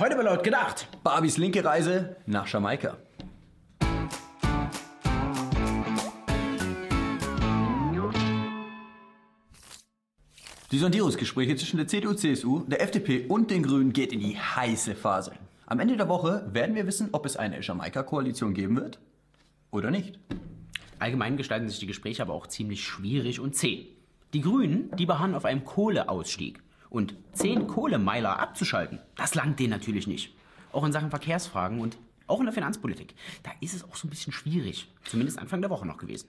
Heute bei laut gedacht. Barbies linke Reise nach Jamaika. Die Sondierungsgespräche zwischen der CDU, CSU, der FDP und den Grünen geht in die heiße Phase. Am Ende der Woche werden wir wissen, ob es eine Jamaika-Koalition geben wird oder nicht. Allgemein gestalten sich die Gespräche aber auch ziemlich schwierig und zäh. Die Grünen, die beharren auf einem Kohleausstieg. Und zehn Kohlemeiler abzuschalten, das langt denen natürlich nicht. Auch in Sachen Verkehrsfragen und auch in der Finanzpolitik. Da ist es auch so ein bisschen schwierig. Zumindest Anfang der Woche noch gewesen.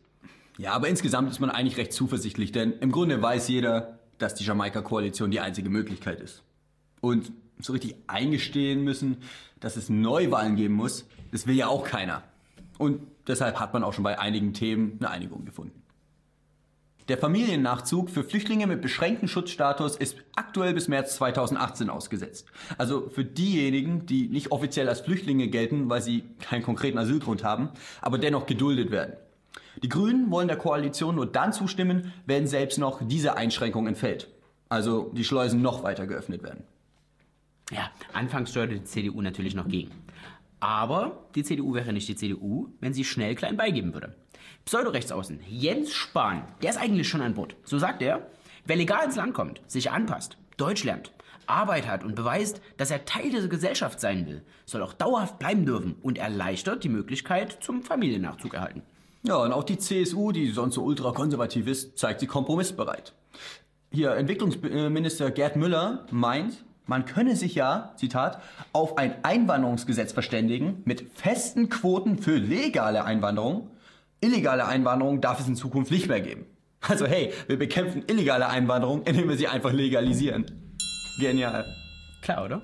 Ja, aber insgesamt ist man eigentlich recht zuversichtlich, denn im Grunde weiß jeder, dass die Jamaika-Koalition die einzige Möglichkeit ist. Und so richtig eingestehen müssen, dass es Neuwahlen geben muss, das will ja auch keiner. Und deshalb hat man auch schon bei einigen Themen eine Einigung gefunden. Der Familiennachzug für Flüchtlinge mit beschränktem Schutzstatus ist aktuell bis März 2018 ausgesetzt. Also für diejenigen, die nicht offiziell als Flüchtlinge gelten, weil sie keinen konkreten Asylgrund haben, aber dennoch geduldet werden. Die Grünen wollen der Koalition nur dann zustimmen, wenn selbst noch diese Einschränkung entfällt. Also die Schleusen noch weiter geöffnet werden. Ja, anfangs steuerte die CDU natürlich noch gegen. Aber die CDU wäre nicht die CDU, wenn sie schnell klein beigeben würde. Pseudorechtsaußen Jens Spahn, der ist eigentlich schon an Bord. So sagt er, wer legal ins Land kommt, sich anpasst, Deutsch lernt, Arbeit hat und beweist, dass er Teil dieser Gesellschaft sein will, soll auch dauerhaft bleiben dürfen und erleichtert die Möglichkeit zum Familiennachzug erhalten. Ja, und auch die CSU, die sonst so ultrakonservativ ist, zeigt sie kompromissbereit. Hier, Entwicklungsminister Gerd Müller meint, man könne sich ja, Zitat, auf ein Einwanderungsgesetz verständigen mit festen Quoten für legale Einwanderung. Illegale Einwanderung darf es in Zukunft nicht mehr geben. Also hey, wir bekämpfen illegale Einwanderung, indem wir sie einfach legalisieren. Genial. Klar, oder?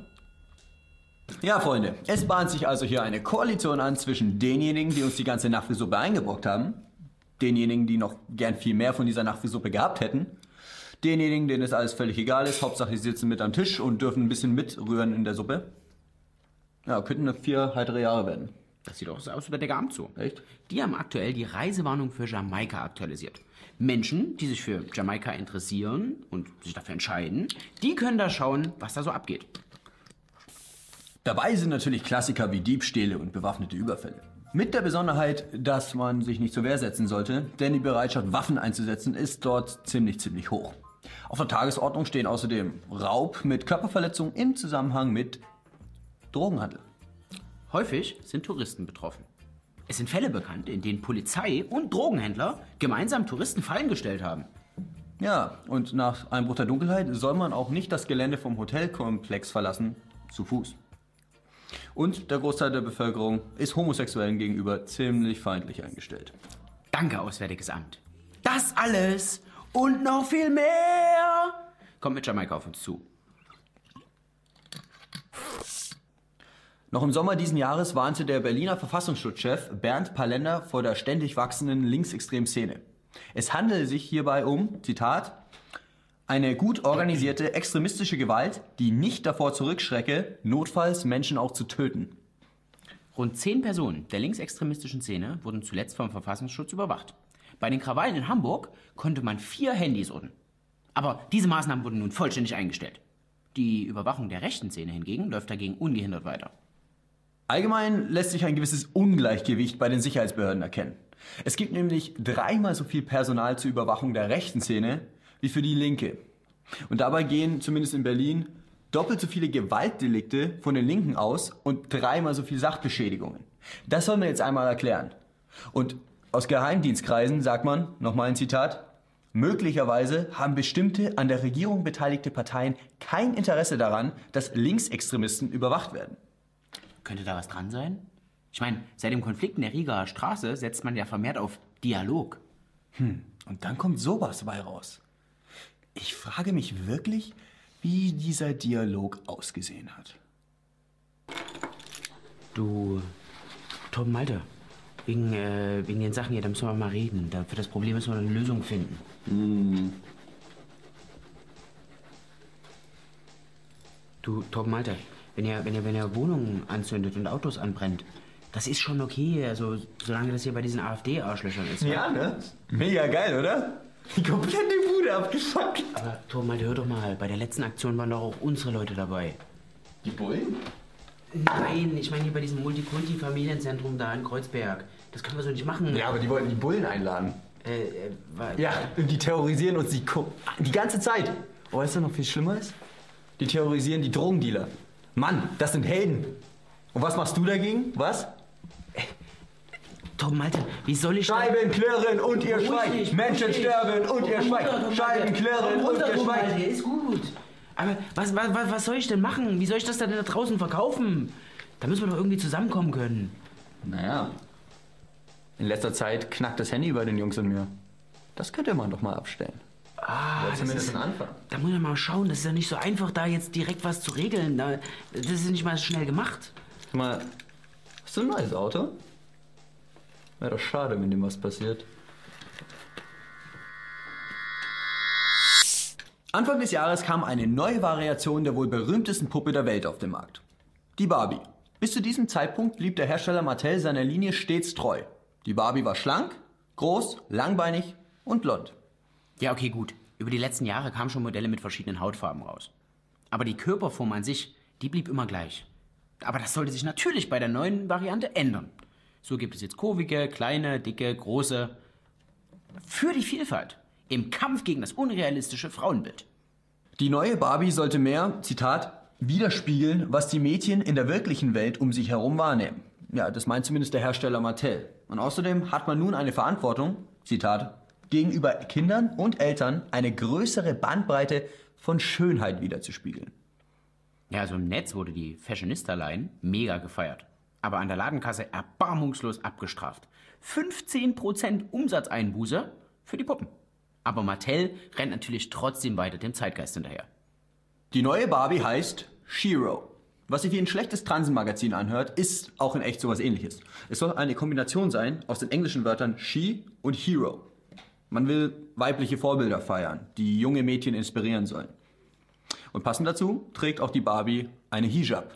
Ja, Freunde, es bahnt sich also hier eine Koalition an zwischen denjenigen, die uns die ganze Nachfrisuppe eingebrockt haben, denjenigen, die noch gern viel mehr von dieser Nachfrisuppe gehabt hätten, denjenigen, denen es alles völlig egal ist, Hauptsache sie sitzen mit am Tisch und dürfen ein bisschen mitrühren in der Suppe. Ja, könnten vier heitere Jahre werden. Das sieht auch so aus wie bei der Gamt so. Echt? Die haben aktuell die Reisewarnung für Jamaika aktualisiert. Menschen, die sich für Jamaika interessieren und sich dafür entscheiden, die können da schauen, was da so abgeht. Dabei sind natürlich Klassiker wie Diebstähle und bewaffnete Überfälle. Mit der Besonderheit, dass man sich nicht zur Wehr setzen sollte, denn die Bereitschaft, Waffen einzusetzen, ist dort ziemlich, ziemlich hoch. Auf der Tagesordnung stehen außerdem Raub mit Körperverletzung im Zusammenhang mit Drogenhandel. Häufig sind Touristen betroffen. Es sind Fälle bekannt, in denen Polizei und Drogenhändler gemeinsam Touristen Fallen gestellt haben. Ja, und nach Einbruch der Dunkelheit soll man auch nicht das Gelände vom Hotelkomplex verlassen, zu Fuß. Und der Großteil der Bevölkerung ist Homosexuellen gegenüber ziemlich feindlich eingestellt. Danke, Auswärtiges Amt. Das alles und noch viel mehr kommt mit Jamaika auf uns zu. Noch im Sommer diesen Jahres warnte der Berliner Verfassungsschutzchef Bernd Palender vor der ständig wachsenden linksextremen Szene. Es handele sich hierbei um, Zitat, eine gut organisierte extremistische Gewalt, die nicht davor zurückschrecke, notfalls Menschen auch zu töten. Rund zehn Personen der linksextremistischen Szene wurden zuletzt vom Verfassungsschutz überwacht. Bei den Krawallen in Hamburg konnte man vier Handys orten. Aber diese Maßnahmen wurden nun vollständig eingestellt. Die Überwachung der rechten Szene hingegen läuft dagegen ungehindert weiter. Allgemein lässt sich ein gewisses Ungleichgewicht bei den Sicherheitsbehörden erkennen. Es gibt nämlich dreimal so viel Personal zur Überwachung der rechten Szene wie für die Linke. Und dabei gehen zumindest in Berlin doppelt so viele Gewaltdelikte von den Linken aus und dreimal so viele Sachbeschädigungen. Das soll man jetzt einmal erklären. Und aus Geheimdienstkreisen sagt man, nochmal ein Zitat, möglicherweise haben bestimmte an der Regierung beteiligte Parteien kein Interesse daran, dass Linksextremisten überwacht werden. Könnte da was dran sein? Ich meine, seit dem Konflikt in der Rigaer Straße setzt man ja vermehrt auf Dialog. Hm, und dann kommt sowas bei raus. Ich frage mich wirklich, wie dieser Dialog ausgesehen hat. Du, Tom Malte, wegen, äh, wegen den Sachen hier, da müssen wir mal reden. Da, für das Problem müssen wir eine Lösung finden. Hm. Du, Tom Malte, wenn ihr, wenn ihr, wenn ihr Wohnungen anzündet und Autos anbrennt, das ist schon okay, also solange das hier bei diesen AfD-Arschlöchern ist. Ja, ne? Mega geil, oder? Die komplette Bude abgefuckt. Aber Tom, Malte, hör doch mal, bei der letzten Aktion waren doch auch unsere Leute dabei. Die Bullen? Nein, ich meine hier bei diesem Multikulti-Familienzentrum da in Kreuzberg. Das können wir so nicht machen. Ja, aber die wollten die Bullen einladen. Äh, äh, weil- Ja, und die terrorisieren uns die, Ko- die ganze Zeit. Oh, weißt du noch, viel schlimmer ist? Die terrorisieren die Drogendealer. Mann, das sind Helden. Und was machst du dagegen? Was? Tom, Malte, wie soll ich... Scheiben klirren und ihr schweigt. Menschen sterben und ihr schweigt. Scheiben klirren Komm und runter, ihr Tom, schweigt. Malte, Ist gut. Aber was, was, was, soll ich denn machen? Wie soll ich das denn da draußen verkaufen? Da müssen wir doch irgendwie zusammenkommen können. Naja. In letzter Zeit knackt das Handy bei den Jungs und mir. Das könnte man doch mal abstellen. Ah, Oder das zumindest ist, ein Anfang. da muss man mal schauen. Das ist ja nicht so einfach, da jetzt direkt was zu regeln. Da, das ist nicht mal schnell gemacht. Sag mal, hast du ein neues Auto? Wäre doch schade, wenn dem was passiert. Anfang des Jahres kam eine neue Variation der wohl berühmtesten Puppe der Welt auf den Markt. Die Barbie. Bis zu diesem Zeitpunkt blieb der Hersteller Mattel seiner Linie stets treu. Die Barbie war schlank, groß, langbeinig und blond. Ja, okay, gut. Über die letzten Jahre kamen schon Modelle mit verschiedenen Hautfarben raus. Aber die Körperform an sich, die blieb immer gleich. Aber das sollte sich natürlich bei der neuen Variante ändern. So gibt es jetzt kurvige, kleine, dicke, große. Für die Vielfalt. Im Kampf gegen das unrealistische Frauenbild. Die neue Barbie sollte mehr, Zitat, widerspiegeln, was die Mädchen in der wirklichen Welt um sich herum wahrnehmen. Ja, das meint zumindest der Hersteller Mattel. Und außerdem hat man nun eine Verantwortung, Zitat, gegenüber Kindern und Eltern eine größere Bandbreite von Schönheit wiederzuspiegeln. Ja, also im Netz wurde die Fashionista-Line mega gefeiert. Aber an der Ladenkasse erbarmungslos abgestraft. 15% Umsatzeinbuße für die Puppen. Aber Mattel rennt natürlich trotzdem weiter dem Zeitgeist hinterher. Die neue Barbie heißt Shiro. Was sich wie ein schlechtes Transenmagazin anhört, ist auch in echt sowas ähnliches. Es soll eine Kombination sein aus den englischen Wörtern She und Hero. Man will weibliche Vorbilder feiern, die junge Mädchen inspirieren sollen. Und passend dazu trägt auch die Barbie eine Hijab.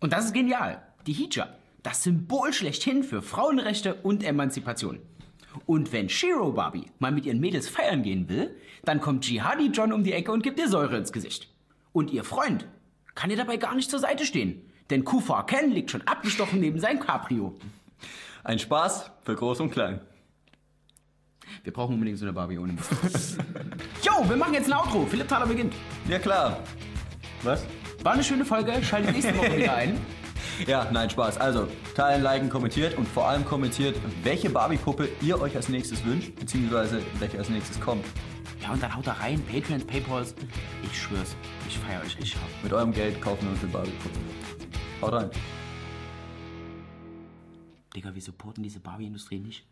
Und das ist genial. Die Hijab. Das Symbol schlechthin für Frauenrechte und Emanzipation. Und wenn Shiro Barbie mal mit ihren Mädels feiern gehen will, dann kommt Jihadi John um die Ecke und gibt ihr Säure ins Gesicht. Und ihr Freund kann ihr dabei gar nicht zur Seite stehen. Denn Kufa Ken liegt schon abgestochen neben seinem Cabrio. Ein Spaß für Groß und Klein. Wir brauchen unbedingt so eine Barbie ohne Mist. Jo, wir machen jetzt ein Outro. Philipp Thaler beginnt. Ja klar. Was? War eine schöne Folge. Schaltet nächste Woche wieder ein. Ja, nein, Spaß. Also, teilen, liken, kommentiert und vor allem kommentiert, welche Barbie-Puppe ihr euch als nächstes wünscht, beziehungsweise welche als nächstes kommt. Ja, und dann haut da rein. Patreons, Paypals. Ich schwör's. Ich feier euch richtig hart. Mit eurem Geld kaufen wir uns eine Barbie-Puppe. Haut rein. Digga, wir supporten diese Barbie-Industrie nicht.